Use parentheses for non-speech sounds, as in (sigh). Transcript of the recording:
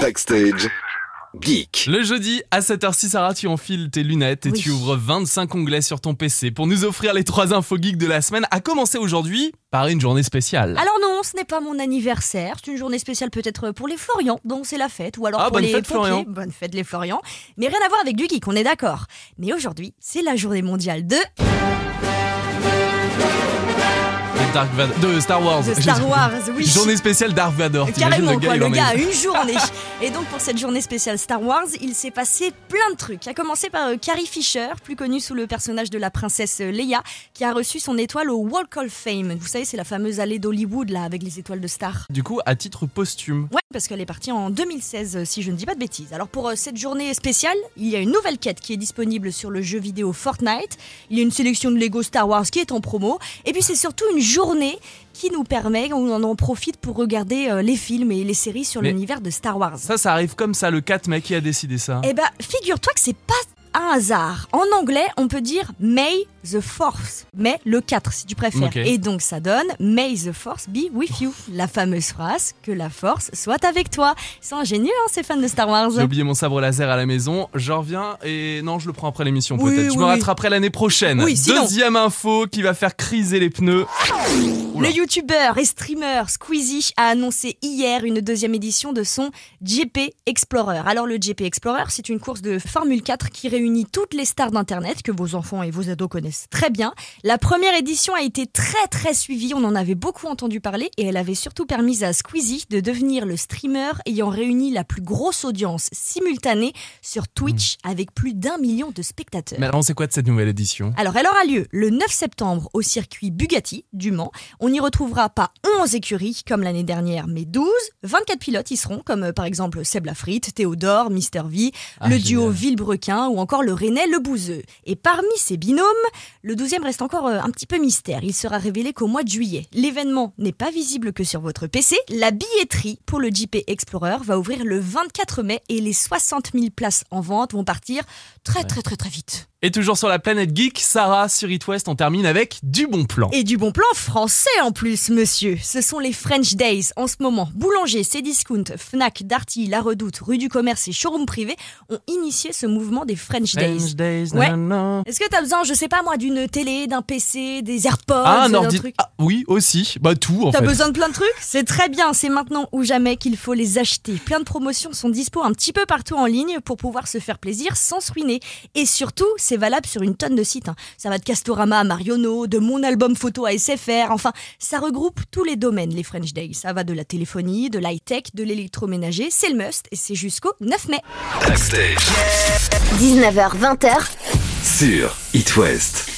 Backstage. Geek. Le jeudi à 7h06, Sarah, tu enfiles tes lunettes et Oui. tu ouvres 25 onglets sur ton PC pour nous offrir les trois infos geeks de la semaine, à commencer aujourd'hui par une journée spéciale. Alors non, ce n'est pas mon anniversaire. C'est une journée spéciale peut-être pour les Florians, dont c'est la fête, ou alors Ah, pour bonne les fête, pompiers. Florian. Bonne fête les Florians. Mais rien à voir avec du geek, on est d'accord. Mais aujourd'hui, c'est la journée mondiale de, De, Dark Vador- de Star Wars. de Star Wars. (laughs) Oui. Journée spéciale Dark Vador. Carrément, le gars, quoi, le a une journée. Et donc, pour cette journée spéciale Star Wars, il s'est passé plein de trucs. À commencer par euh, Carrie Fisher, plus connue sous le personnage de la princesse euh, Leia, qui a reçu son étoile au Walk of Fame. Vous savez, c'est la fameuse allée d'Hollywood, là, avec les étoiles de stars. Du coup, à titre posthume. Ouais, parce qu'elle est partie en 2016, euh, si je ne dis pas de bêtises. Alors pour euh, cette journée spéciale, il y a une nouvelle quête qui est disponible sur le jeu vidéo Fortnite. Il y a une sélection de Lego Star Wars qui est en promo. Et puis c'est surtout une journée qui nous permet, on en profite pour regarder euh, les films et les séries sur l'univers de Star Wars. Ça, ça arrive comme ça, le 4 mec qui a décidé ça? Eh ben, figure-toi que c'est pas un hasard. En anglais, on peut dire May the Force, mais le 4 si tu préfères. Et donc ça donne May the Force be with you. La fameuse phrase que la force soit avec toi. Ils sont ingénieux, hein, ces fans de Star Wars. J'ai oublié mon sabre laser à la maison, je reviens et non, je le prends après l'émission Oui, peut-être. je oui, me oui. rattraperai l'année prochaine. Sinon. Deuxième info qui va faire criser les pneus. Oula. Le youtubeur et streamer Squeezie a annoncé hier une deuxième édition de son GP Explorer. Alors le GP Explorer, c'est une course de Formule 4 qui réunit toutes les stars d'internet que vos enfants et vos ados connaissent très bien. La première édition a été très très suivie, on en avait beaucoup entendu parler et elle avait surtout permis à Squeezie de devenir le streamer ayant réuni la plus grosse audience simultanée sur Twitch avec plus d'un million de spectateurs. Mais alors, c'est quoi de cette nouvelle édition? Alors, elle aura lieu le 9 septembre au circuit Bugatti du Mans. On n'y retrouvera pas 11 écuries comme l'année dernière, mais 12. 24 pilotes y seront, comme euh, par exemple Seb Lafrite, Théodore, Mister V, Ah, le duo Villebrequin ou encore le Rennais Le Bouzeux. Et parmi ces binômes, le 12e reste encore euh, un petit peu mystère. Il sera révélé qu'au mois de juillet. L'événement n'est pas visible que sur votre PC. La billetterie pour le JP Explorer va ouvrir le 24 mai et les 60 000 places en vente vont partir très très très très vite. Et toujours sur la planète geek, Sarah sur It West, on termine avec du bon plan. Et du bon plan français en plus, monsieur. Ce sont les French Days en ce moment. Boulanger, Cdiscount, Fnac, Darty, La Redoute, Rue du Commerce et Showroom Privé ont initié ce mouvement des French Days. French Days, Ouais. Est-ce que t'as besoin, je sais pas moi, d'une télé, d'un PC, des AirPods, Ah, un d'un ordi. truc Ah, oui, aussi. Bah, tout en T'as fait. besoin de plein de trucs C'est très bien, c'est maintenant ou jamais qu'il faut les acheter. Plein de promotions sont dispo un petit peu partout en ligne pour pouvoir se faire plaisir sans se ruiner. Et surtout, c'est valable sur une tonne de sites. hein. Ça va de Castorama à Mariono, de mon album photo à SFR, enfin, ça regroupe tous les domaines, les French Days. Ça va de la téléphonie, de l'high-tech, de l'électroménager, c'est le must et c'est jusqu'au 9 mai. Backstage. 19h20h, Sur It West.